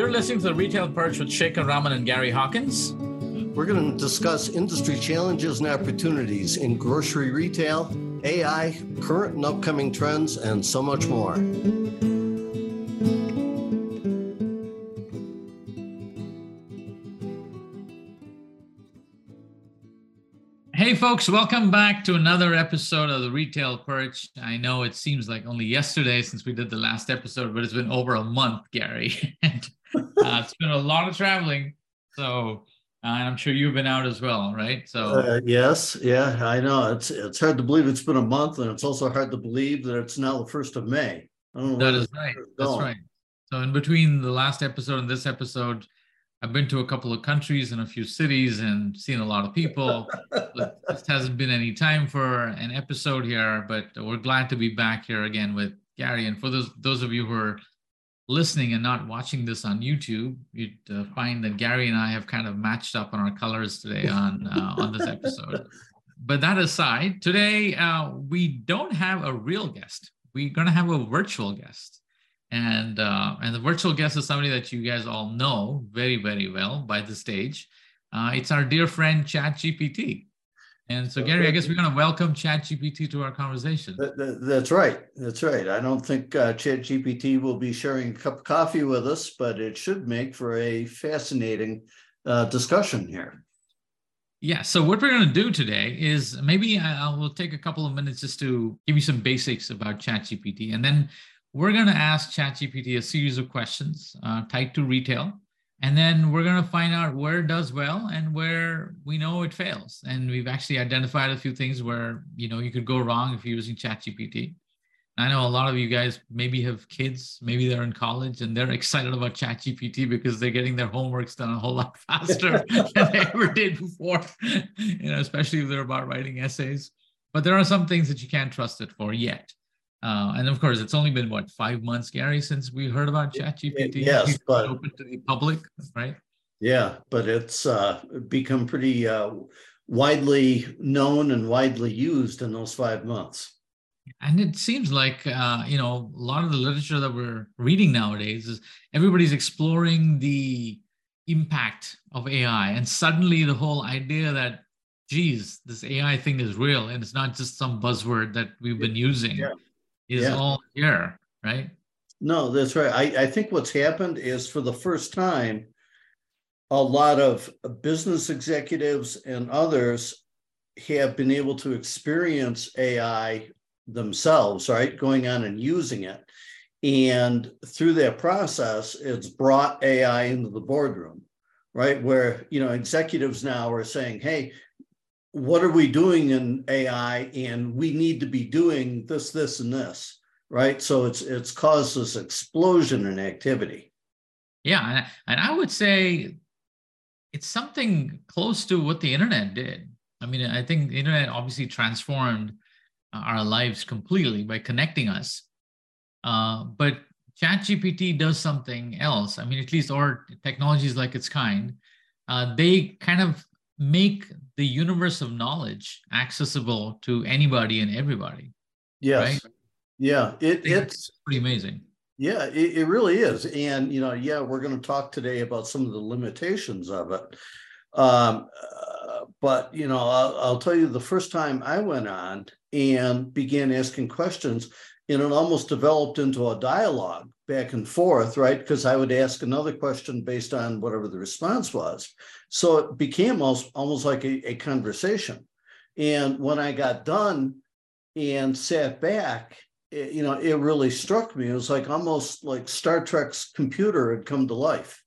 You're listening to the Retail Perch with Shekar Raman and Gary Hawkins. We're going to discuss industry challenges and opportunities in grocery retail, AI, current and upcoming trends, and so much more. Hey, folks, welcome back to another episode of the Retail Perch. I know it seems like only yesterday since we did the last episode, but it's been over a month, Gary. and uh, it's been a lot of traveling. So, uh, and I'm sure you've been out as well, right? So, uh, yes, yeah, I know. It's it's hard to believe it's been a month, and it's also hard to believe that it's now the first of May. that is right. That's right. So, in between the last episode and this episode, I've been to a couple of countries and a few cities and seen a lot of people. just hasn't been any time for an episode here, but we're glad to be back here again with Gary. And for those those of you who are listening and not watching this on YouTube, you'd uh, find that Gary and I have kind of matched up on our colors today on uh, on this episode. But that aside, today uh, we don't have a real guest. We're going to have a virtual guest and uh, and the virtual guest is somebody that you guys all know very very well by the stage. Uh, it's our dear friend ChatGPT. And so, Gary, I guess we're going to welcome ChatGPT to our conversation. That's right. That's right. I don't think uh, ChatGPT will be sharing a cup of coffee with us, but it should make for a fascinating uh, discussion here. Yeah. So, what we're going to do today is maybe I will take a couple of minutes just to give you some basics about ChatGPT, and then we're going to ask ChatGPT a series of questions uh, tied to retail. And then we're going to find out where it does well and where we know it fails. And we've actually identified a few things where, you know, you could go wrong if you're using ChatGPT. I know a lot of you guys maybe have kids, maybe they're in college and they're excited about ChatGPT because they're getting their homeworks done a whole lot faster than they ever did before, you know, especially if they're about writing essays. But there are some things that you can't trust it for yet. Uh, and of course, it's only been what five months, Gary, since we heard about ChatGPT. Yes, but open to the public, right? Yeah, but it's uh, become pretty uh, widely known and widely used in those five months. And it seems like uh, you know a lot of the literature that we're reading nowadays is everybody's exploring the impact of AI, and suddenly the whole idea that geez, this AI thing is real and it's not just some buzzword that we've been using. Yeah is yeah. all here, right? No, that's right. I, I think what's happened is for the first time, a lot of business executives and others have been able to experience AI themselves, right? Going on and using it. And through that process, it's brought AI into the boardroom, right? Where, you know, executives now are saying, hey, what are we doing in AI? And we need to be doing this, this, and this, right? So it's it's caused this explosion in activity. Yeah, and I would say it's something close to what the internet did. I mean, I think the internet obviously transformed uh, our lives completely by connecting us. Uh, but ChatGPT does something else. I mean, at least or technologies like its kind, uh, they kind of make the universe of knowledge accessible to anybody and everybody. Yes. Right? Yeah. It, it's pretty amazing. Yeah, it, it really is. And, you know, yeah, we're going to talk today about some of the limitations of it. Um, uh, but, you know, I'll, I'll tell you the first time I went on and began asking questions, and it almost developed into a dialogue back and forth, right? Because I would ask another question based on whatever the response was. So it became almost, almost like a, a conversation. And when I got done and sat back, it, you know, it really struck me. It was like almost like Star Trek's computer had come to life.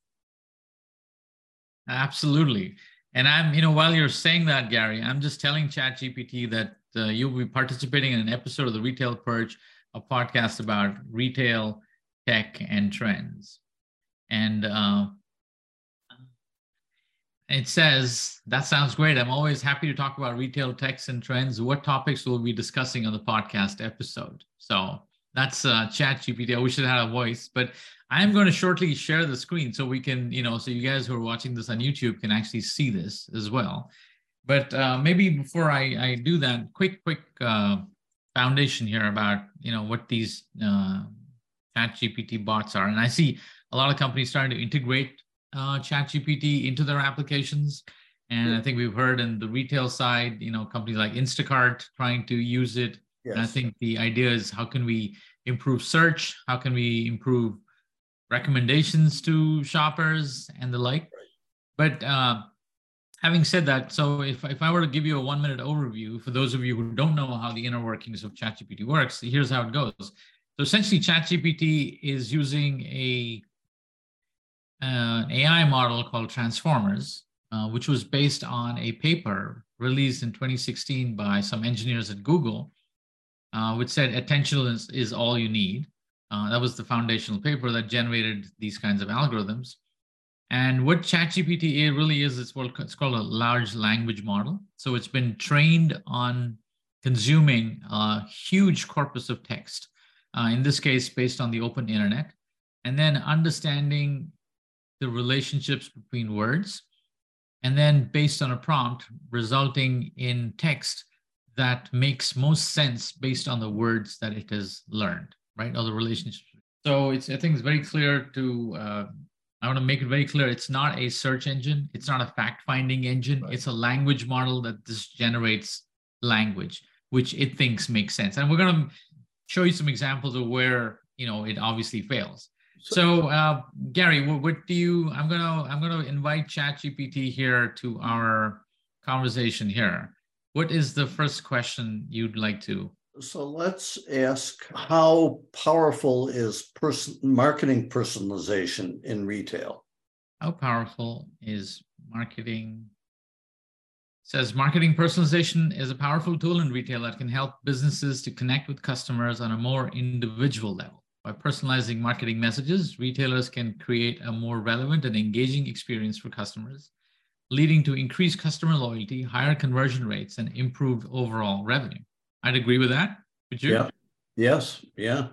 Absolutely. And I'm, you know, while you're saying that, Gary, I'm just telling ChatGPT that uh, you'll be participating in an episode of the Retail Perch, a podcast about retail, tech, and trends. And uh, it says, that sounds great. I'm always happy to talk about retail techs and trends. What topics will we be discussing on the podcast episode? So that's uh, Chat GPT. I wish it had a voice, but I'm going to shortly share the screen so we can, you know, so you guys who are watching this on YouTube can actually see this as well. But uh, maybe before I, I do that, quick, quick uh, foundation here about, you know, what these uh, Chat GPT bots are. And I see a lot of companies starting to integrate uh, ChatGPT into their applications. And I think we've heard in the retail side, you know, companies like Instacart trying to use it. Yes. And I think the idea is how can we improve search? How can we improve recommendations to shoppers and the like? But uh, having said that, so if, if I were to give you a one minute overview for those of you who don't know how the inner workings of ChatGPT works, here's how it goes. So essentially, ChatGPT is using a AI model called Transformers, uh, which was based on a paper released in 2016 by some engineers at Google, uh, which said attention is, is all you need. Uh, that was the foundational paper that generated these kinds of algorithms. And what ChatGPT really is, it's, called, it's called a large language model. So it's been trained on consuming a huge corpus of text, uh, in this case, based on the open internet, and then understanding the relationships between words, and then based on a prompt, resulting in text that makes most sense based on the words that it has learned, right? Or the relationships. So it's I think it's very clear to uh, I want to make it very clear it's not a search engine, it's not a fact-finding engine, right. it's a language model that just generates language, which it thinks makes sense. And we're gonna show you some examples of where you know it obviously fails. So, uh, Gary, what, what, do you? I'm gonna I'm gonna invite ChatGPT here to our conversation here. What is the first question you'd like to? So let's ask how powerful is person marketing personalization in retail? How powerful is marketing? says marketing personalization is a powerful tool in retail that can help businesses to connect with customers on a more individual level. By personalizing marketing messages, retailers can create a more relevant and engaging experience for customers, leading to increased customer loyalty, higher conversion rates, and improved overall revenue. I'd agree with that. Would you? Yeah. Yes. Yeah.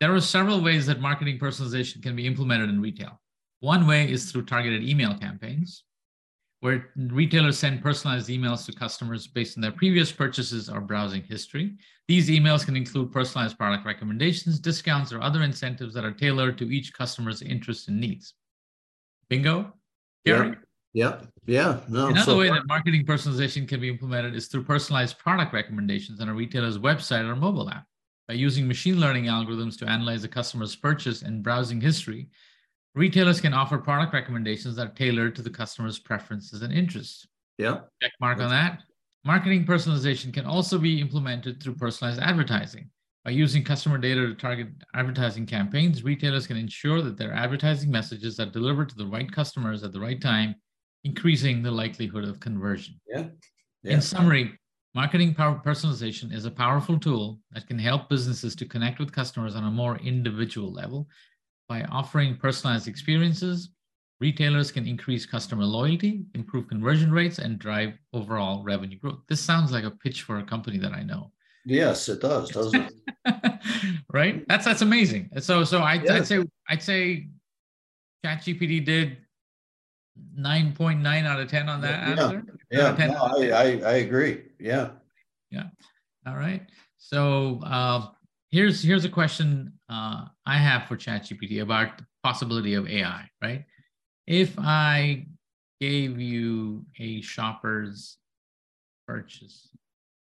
There are several ways that marketing personalization can be implemented in retail. One way is through targeted email campaigns where retailers send personalized emails to customers based on their previous purchases or browsing history. These emails can include personalized product recommendations, discounts, or other incentives that are tailored to each customer's interests and needs. Bingo? Gary? Yeah. Yeah. No, Another so way that marketing personalization can be implemented is through personalized product recommendations on a retailer's website or mobile app. By using machine learning algorithms to analyze the customer's purchase and browsing history, Retailers can offer product recommendations that are tailored to the customer's preferences and interests. Yeah. Check mark on that. Marketing personalization can also be implemented through personalized advertising. By using customer data to target advertising campaigns, retailers can ensure that their advertising messages are delivered to the right customers at the right time, increasing the likelihood of conversion. Yeah. yeah. In summary, marketing personalization is a powerful tool that can help businesses to connect with customers on a more individual level by offering personalized experiences, retailers can increase customer loyalty, improve conversion rates, and drive overall revenue growth. This sounds like a pitch for a company that I know. Yes, it does, doesn't it? right? That's that's amazing. So so I, would say I'd say ChatGPT did 9.9 out of 10 on that yeah, answer. Yeah, no, I, I, I agree. Yeah. Yeah. All right. So uh, here's here's a question uh, I have for ChatGPT about the possibility of AI, right? If I gave you a shopper's purchase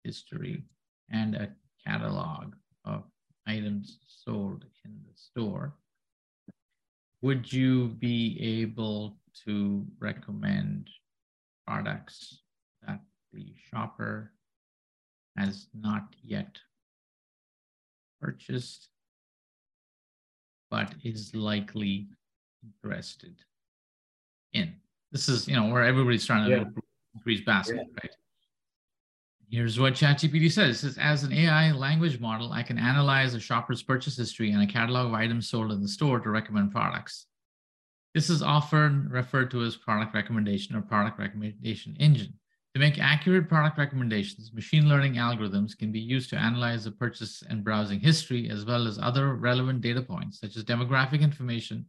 history and a catalog of items sold in the store, would you be able to recommend products that the shopper has not yet purchased, but is likely interested in. This is, you know, where everybody's trying to yeah. increase basket, yeah. right? Here's what ChatGPT says. It says, as an AI language model, I can analyze a shopper's purchase history and a catalog of items sold in the store to recommend products. This is often referred to as product recommendation or product recommendation engine. To make accurate product recommendations, machine learning algorithms can be used to analyze the purchase and browsing history, as well as other relevant data points, such as demographic information,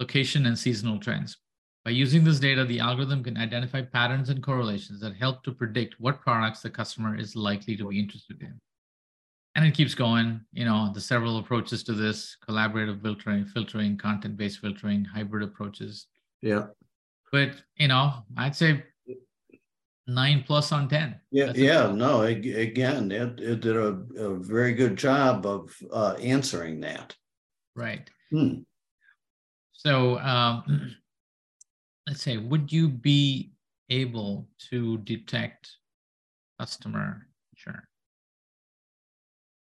location, and seasonal trends. By using this data, the algorithm can identify patterns and correlations that help to predict what products the customer is likely to be interested in. And it keeps going. You know, the several approaches to this: collaborative filtering, filtering, content-based filtering, hybrid approaches. Yeah. But you know, I'd say nine plus on ten. Yeah, yeah. No, again, it, it did a, a very good job of uh, answering that. Right. Hmm. So um, let's say, would you be able to detect customer?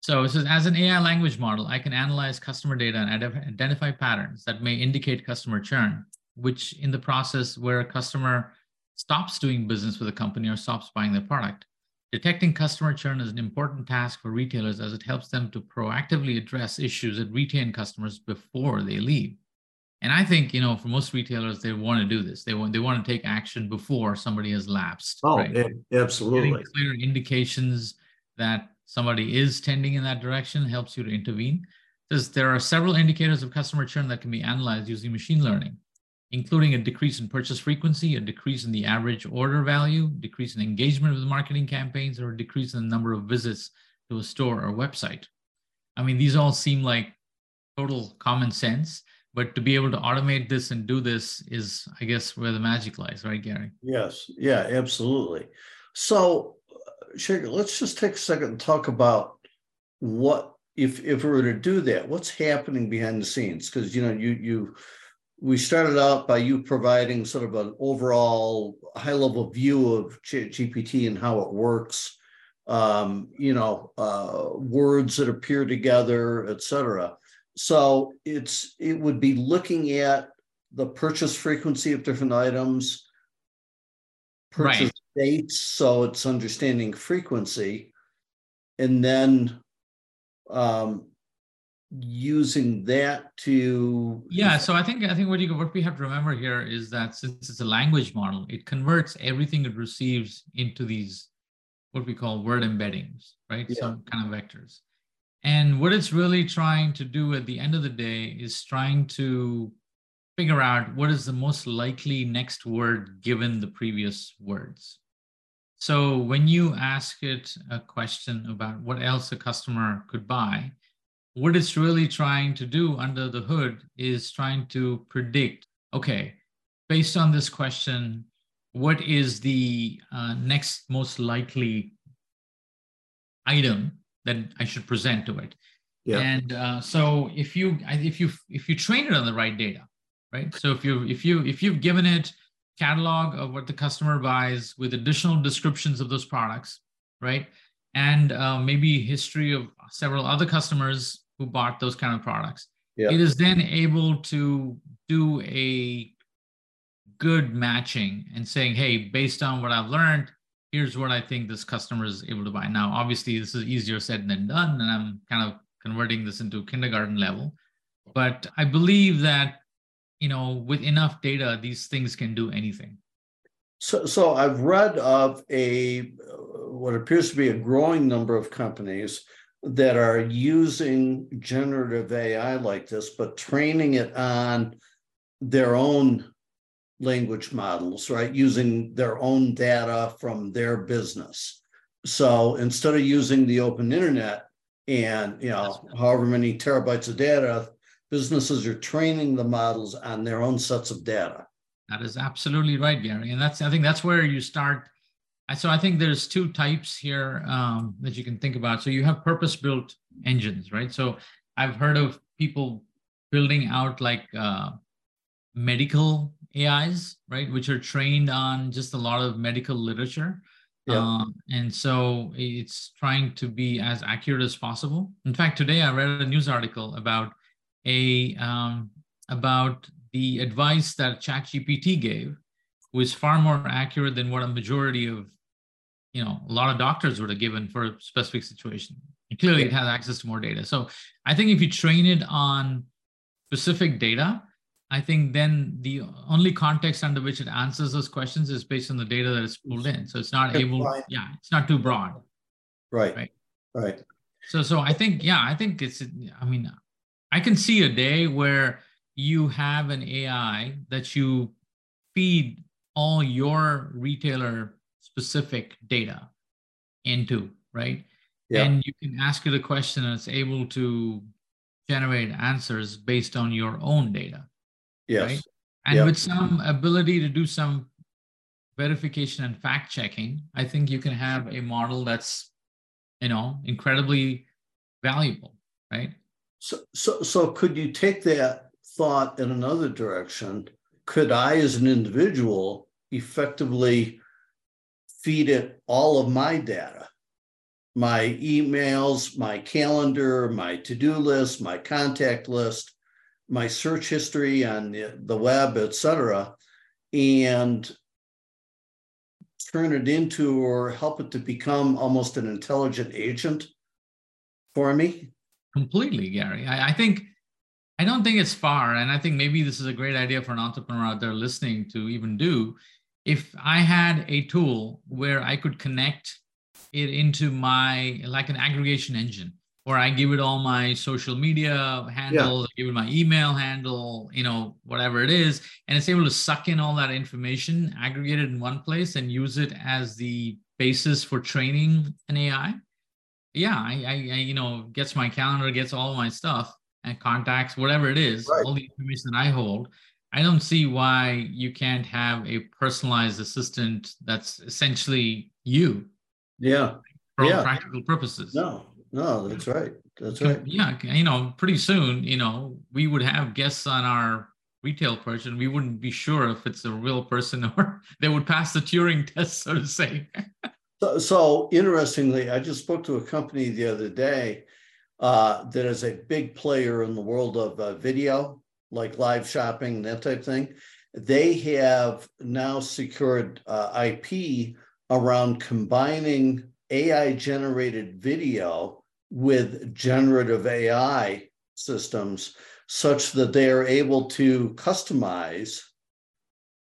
So it says, as an AI language model, I can analyze customer data and identify patterns that may indicate customer churn, which in the process where a customer stops doing business with a company or stops buying their product. Detecting customer churn is an important task for retailers as it helps them to proactively address issues that retain customers before they leave. And I think, you know, for most retailers, they want to do this. They want they want to take action before somebody has lapsed. Oh, right? absolutely. Getting clear indications that somebody is tending in that direction helps you to intervene. Says there are several indicators of customer churn that can be analyzed using machine learning, including a decrease in purchase frequency, a decrease in the average order value, decrease in engagement with marketing campaigns, or a decrease in the number of visits to a store or website. I mean, these all seem like total common sense, but to be able to automate this and do this is, I guess, where the magic lies, right, Gary? Yes, yeah, absolutely. So Shekar, let's just take a second and talk about what if if we were to do that, what's happening behind the scenes? Because you know, you you we started out by you providing sort of an overall high level view of GPT and how it works. Um, you know, uh, words that appear together, et cetera. So it's it would be looking at the purchase frequency of different items, purchase right. Dates, so it's understanding frequency, and then um, using that to yeah. So I think I think what you what we have to remember here is that since it's a language model, it converts everything it receives into these what we call word embeddings, right? Yeah. Some kind of vectors. And what it's really trying to do at the end of the day is trying to figure out what is the most likely next word given the previous words. So when you ask it a question about what else a customer could buy, what it's really trying to do under the hood is trying to predict okay, based on this question, what is the uh, next most likely item that I should present to it? Yeah. And uh, so if you if you if you train it on the right data, right? So if you if you if you've given it catalog of what the customer buys with additional descriptions of those products, right? And uh, maybe history of several other customers who bought those kind of products. Yeah. It is then able to do a good matching and saying, hey, based on what I've learned, here's what I think this customer is able to buy. Now, obviously, this is easier said than done, and I'm kind of converting this into kindergarten level. But I believe that you know, with enough data, these things can do anything. So, so I've read of a what appears to be a growing number of companies that are using generative AI like this, but training it on their own language models, right? Using their own data from their business. So instead of using the open internet and you know however many terabytes of data businesses are training the models on their own sets of data. That is absolutely right, Gary. And that's I think that's where you start. So I think there's two types here um, that you can think about. So you have purpose-built engines, right? So I've heard of people building out like uh, medical AIs, right, which are trained on just a lot of medical literature. Yeah. Um, and so it's trying to be as accurate as possible. In fact, today I read a news article about a um, about the advice that ChatGPT gave was far more accurate than what a majority of you know a lot of doctors would have given for a specific situation. And clearly, it has access to more data. So I think if you train it on specific data, I think then the only context under which it answers those questions is based on the data that is pulled in. So it's not able, yeah, it's not too broad. Right. Right. Right. So so I think yeah, I think it's I mean I can see a day where you have an AI that you feed all your retailer specific data into, right? yeah. and you can ask it a question and it's able to generate answers based on your own data. Yes. Right? And yeah. with some ability to do some verification and fact checking, I think you can have a model that's, you know, incredibly valuable, right? So, so, so could you take that thought in another direction? Could I, as an individual, effectively feed it all of my data? my emails, my calendar, my to-do list, my contact list, my search history on the, the web, etc., and turn it into or help it to become almost an intelligent agent for me? Completely, Gary. I, I think I don't think it's far, and I think maybe this is a great idea for an entrepreneur out there listening to even do. If I had a tool where I could connect it into my like an aggregation engine where I give it all my social media handles, yeah. Give it my email handle, you know, whatever it is, and it's able to suck in all that information, aggregate it in one place, and use it as the basis for training an AI. Yeah, I, I, I you know, gets my calendar, gets all my stuff and contacts, whatever it is, right. all the information that I hold. I don't see why you can't have a personalized assistant that's essentially you yeah. For yeah. all practical purposes. No, no, that's right. That's right. Yeah. You know, pretty soon, you know, we would have guests on our Retail Perch. We wouldn't be sure if it's a real person or they would pass the Turing test, so to say. so, so interestingly, I just spoke to a company the other day uh, that is a big player in the world of uh, video, like live shopping, and that type thing. They have now secured uh, IP around combining AI generated video with generative AI systems such that they are able to customize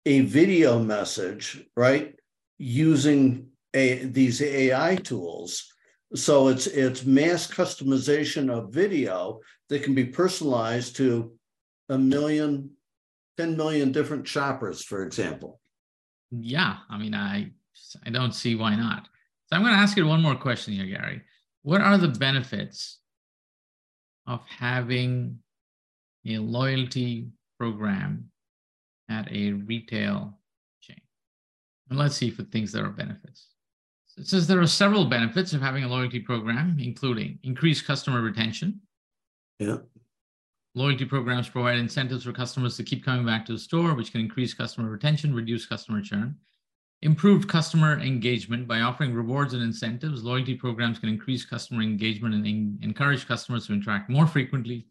a video message, right, using a, these AI tools. So it's it's mass customization of video that can be personalized to a million, 10 million different shoppers, for example. Yeah, I mean, I I don't see why not. So I'm going to ask you one more question here, Gary. What are the benefits of having a loyalty program at a retail chain? And let's see if it thinks there are benefits. It says there are several benefits of having a loyalty program, including increased customer retention. Yeah. Loyalty programs provide incentives for customers to keep coming back to the store, which can increase customer retention, reduce customer churn. Improved customer engagement by offering rewards and incentives. Loyalty programs can increase customer engagement and en- encourage customers to interact more frequently.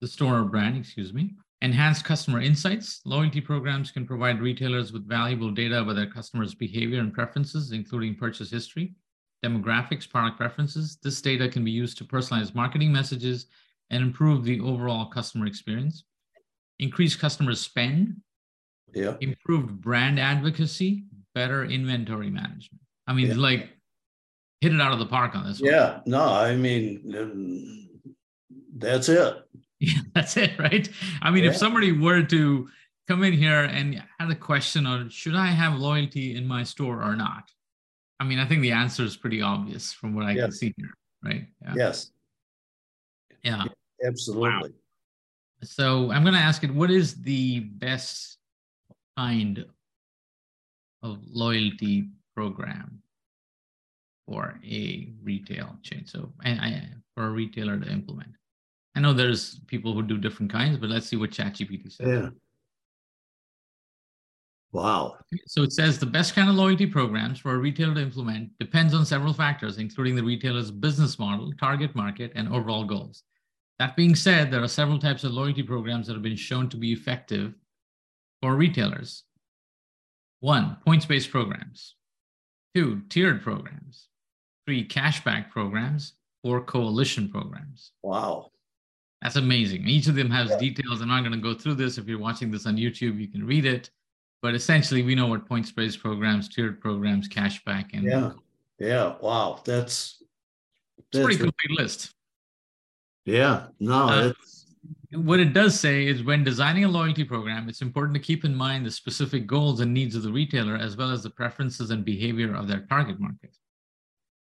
The store or brand, excuse me. Enhanced customer insights. Loyalty programs can provide retailers with valuable data about their customers' behavior and preferences, including purchase history, demographics, product preferences. This data can be used to personalize marketing messages and improve the overall customer experience. Increase customer spend. Yeah. Improved brand advocacy better inventory management. I mean, yeah. like hit it out of the park on this one. Yeah, no, I mean, that's it. Yeah, that's it, right? I mean, yeah. if somebody were to come in here and had a question on should I have loyalty in my store or not? I mean, I think the answer is pretty obvious from what I yes. can see here, right? Yeah. Yes. Yeah. Absolutely. Wow. So I'm going to ask it what is the best kind of loyalty program for a retail chain. So I, I, for a retailer to implement. I know there's people who do different kinds, but let's see what ChatGPT says. Yeah. Wow. So it says the best kind of loyalty programs for a retailer to implement depends on several factors, including the retailer's business model, target market, and overall goals. That being said, there are several types of loyalty programs that have been shown to be effective for retailers. One, points based programs. Two, tiered programs. Three, cashback programs. Four, coalition programs. Wow. That's amazing. Each of them has yeah. details. I'm not going to go through this. If you're watching this on YouTube, you can read it. But essentially, we know what points based programs, tiered programs, cashback, and. Yeah. Yeah. Wow. That's, that's pretty complete list. Yeah. No, uh, it's what it does say is when designing a loyalty program, it's important to keep in mind the specific goals and needs of the retailer, as well as the preferences and behavior of their target market.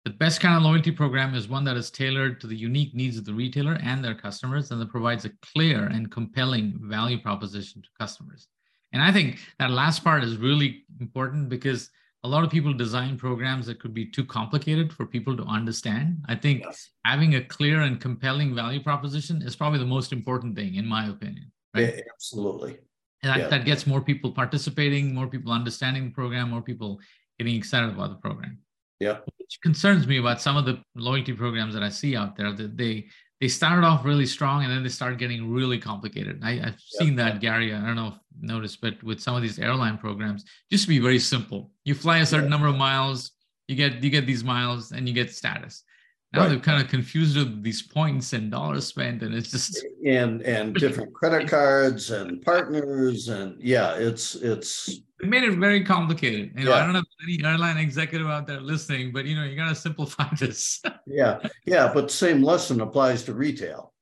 The best kind of loyalty program is one that is tailored to the unique needs of the retailer and their customers and that provides a clear and compelling value proposition to customers. And I think that last part is really important because a lot of people design programs that could be too complicated for people to understand. I think yes. having a clear and compelling value proposition is probably the most important thing, in my opinion. Right? Yeah, absolutely. And that, yeah. that gets more people participating, more people understanding the program, more people getting excited about the program. Yeah. Which concerns me about some of the loyalty programs that I see out there that they they started off really strong and then they start getting really complicated. I, have seen that, Gary. I don't know if you noticed, but with some of these airline programs, just to be very simple. You fly a certain number of miles, you get you get these miles and you get status. Now right. they've kind of confused with these points and dollars spent, and it's just and and different credit cards and partners and yeah, it's it's it made it very complicated. You know, yeah. I don't know if any airline executive out there listening, but you know, you got to simplify this. yeah, yeah, but same lesson applies to retail.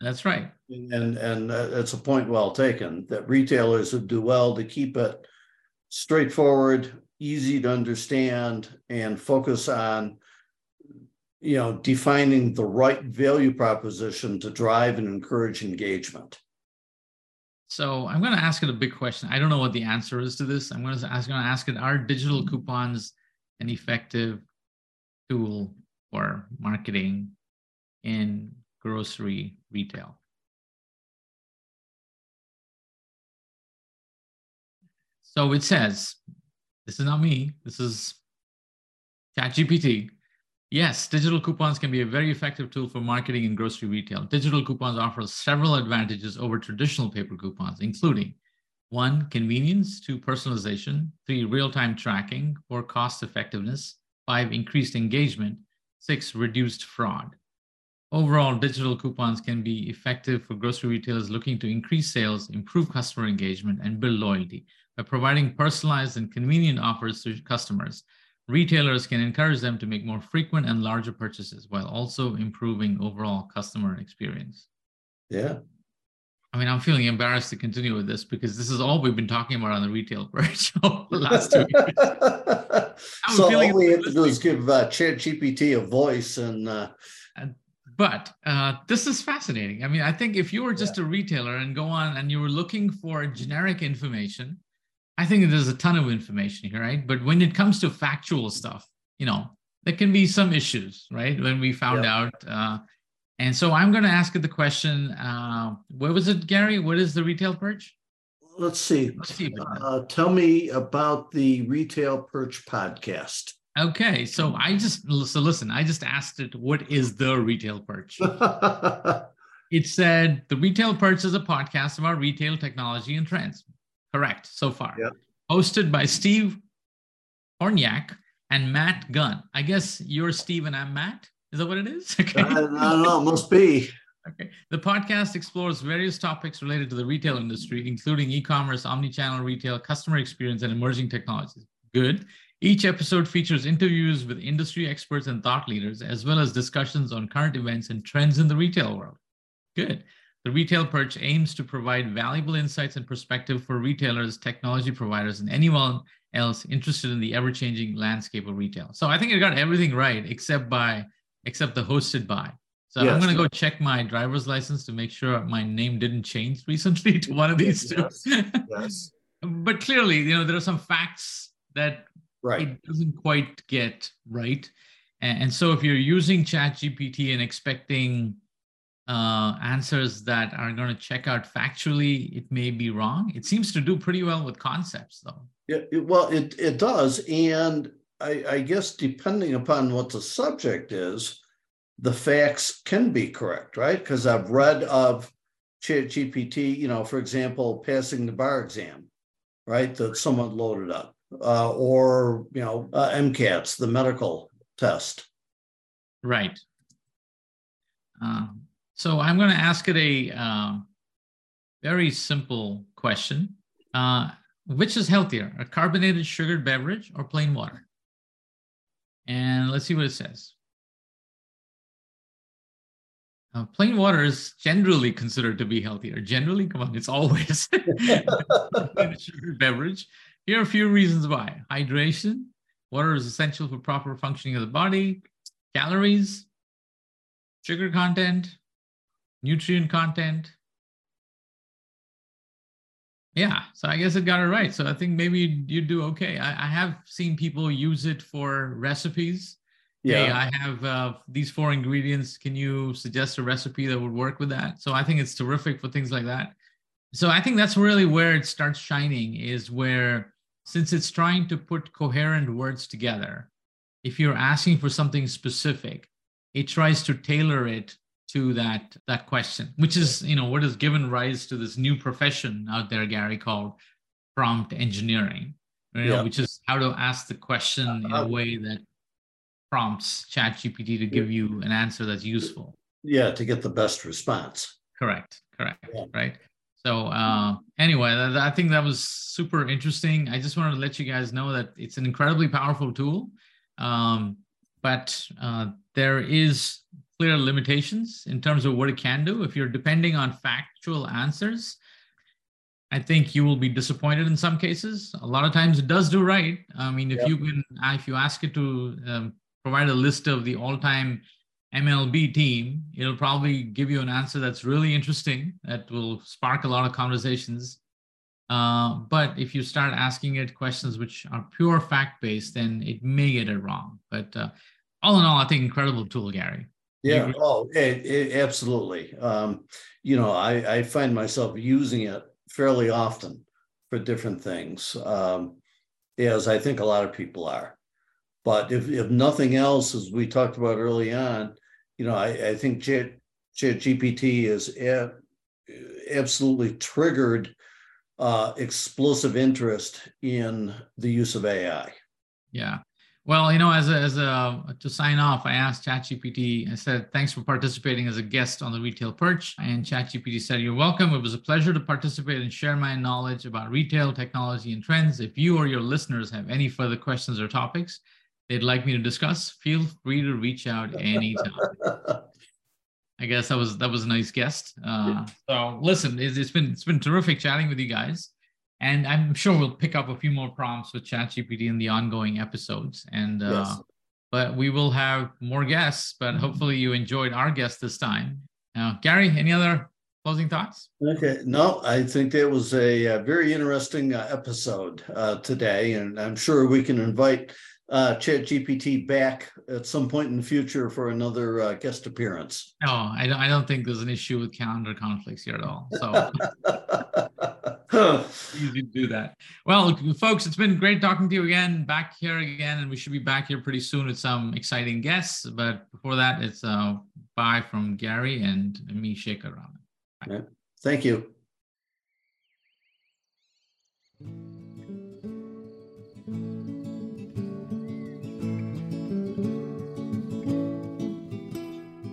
That's right. And and uh, it's a point well taken that retailers would do well to keep it straightforward, easy to understand, and focus on you know defining the right value proposition to drive and encourage engagement. So I'm going to ask it a big question. I don't know what the answer is to this. I'm going to ask, going to ask it: Are digital coupons an effective tool for marketing in grocery retail? So it says, this is not me. This is ChatGPT. Yes, digital coupons can be a very effective tool for marketing in grocery retail. Digital coupons offer several advantages over traditional paper coupons, including one, convenience, two, personalization, three, real time tracking, four, cost effectiveness, five, increased engagement, six, reduced fraud. Overall, digital coupons can be effective for grocery retailers looking to increase sales, improve customer engagement, and build loyalty by providing personalized and convenient offers to customers Retailers can encourage them to make more frequent and larger purchases while also improving overall customer experience. Yeah. I mean, I'm feeling embarrassed to continue with this because this is all we've been talking about on the retail Perch the last two weeks. so all we have to do is give uh, GPT a voice and. Uh... But uh, this is fascinating. I mean, I think if you were just yeah. a retailer and go on and you were looking for generic information, I think there's a ton of information here, right? But when it comes to factual stuff, you know, there can be some issues, right? When we found yep. out. Uh, and so I'm going to ask you the question uh, where was it, Gary? What is the Retail Perch? Let's see. Let's see uh, tell me about the Retail Perch podcast. Okay, so I just so listen. I just asked it, "What is the Retail Perch?" it said the Retail Perch is a podcast about retail technology and trends. Correct so far. Yep. Hosted by Steve Hornyak and Matt Gunn. I guess you're Steve and I'm Matt. Is that what it is? Okay. I, I don't know. Must be. Okay. The podcast explores various topics related to the retail industry, including e-commerce, omni-channel retail, customer experience, and emerging technologies. Good. Each episode features interviews with industry experts and thought leaders, as well as discussions on current events and trends in the retail world. Good. The Retail Perch aims to provide valuable insights and perspective for retailers, technology providers, and anyone else interested in the ever-changing landscape of retail. So I think I got everything right except by except the hosted by. So yes. I'm going to go check my driver's license to make sure my name didn't change recently to one of these two. Yes. yes. but clearly, you know, there are some facts that right. it doesn't quite get right. And, and so if you're using ChatGPT and expecting uh, answers that are going to check out factually, it may be wrong. It seems to do pretty well with concepts, though. Yeah, it, well, it it does, and I, I guess depending upon what the subject is, the facts can be correct, right? Because I've read of GPT, you know, for example, passing the bar exam, right? That someone loaded up, uh, or you know, uh, MCATs, the medical test. Right. Um, so I'm going to ask it a uh, very simple question. Uh, which is healthier, a carbonated sugared beverage or plain water? And let's see what it says. Uh, plain water is generally considered to be healthier. Generally, come on, it's always a sugared beverage. Here are a few reasons why. Hydration. Water is essential for proper functioning of the body. calories, sugar content, nutrient content. Yeah, so I guess it got it right. So I think maybe you'd do okay. I, I have seen people use it for recipes. Yeah. Hey, I have uh, these four ingredients. Can you suggest a recipe that would work with that? So I think it's terrific for things like that. So I think that's really where it starts shining is where since it's trying to put coherent words together, if you're asking for something specific, it tries to tailor it to that that question, which is you know what has given rise to this new profession out there, Gary, called prompt engineering, you know, yeah. which is how to ask the question in a uh, way that prompts ChatGPT to give you an answer that's useful. Yeah, to get the best response. Correct. Correct. Yeah. Right. So uh, anyway, I think that was super interesting. I just wanted to let you guys know that it's an incredibly powerful tool, um, but uh, there is clear limitations in terms of what it can do. If you're depending on factual answers, I think you will be disappointed in some cases. A lot of times it does do right. I mean, if yep. you can, if you ask it to um, provide a list of the all-time MLB team, it'll probably give you an answer that's really interesting that will spark a lot of conversations. Uh, but if you start asking it questions which are pure fact based, then it may get it wrong. But uh, all in all, I think incredible tool, Gary. Yeah. Oh, it, it, absolutely. Um, you know, I, I, find myself using it fairly often for different things, um, as I think a lot of people are. But if, if nothing else, as we talked about early on, you know, I, I think Chat, Chat GPT is a, absolutely triggered uh, explosive interest in the use of AI. Yeah. Well, you know, as a, as a to sign off, I asked ChatGPT. I said, "Thanks for participating as a guest on the Retail Perch." And ChatGPT said, "You're welcome. It was a pleasure to participate and share my knowledge about retail technology and trends. If you or your listeners have any further questions or topics, they'd like me to discuss, feel free to reach out anytime. I guess that was that was a nice guest. Uh, so listen, it's, it's been it's been terrific chatting with you guys, and I'm sure we'll pick up a few more prompts with ChatGPT in the ongoing episodes. And uh, yes. but we will have more guests. But hopefully you enjoyed our guest this time. Now, Gary, any other closing thoughts? Okay, no, I think it was a, a very interesting uh, episode uh, today, and I'm sure we can invite uh, Chat GPT back at some point in the future for another uh, guest appearance. No, I don't, I don't think there's an issue with calendar conflicts here at all. So easy to do that. Well, folks, it's been great talking to you again, back here again, and we should be back here pretty soon with some exciting guests. But before that, it's uh, bye from Gary and me, Shekar Raman. Right. Thank you.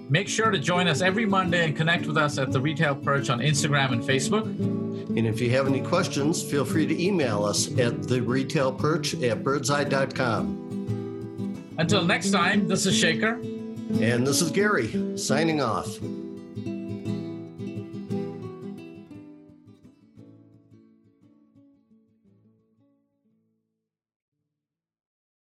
Make sure to join us every Monday and connect with us at the Retail Perch on Instagram and Facebook. And if you have any questions, feel free to email us at the retail perch at birdseye.com. Until next time, this is Shekar. And this is Gary signing off.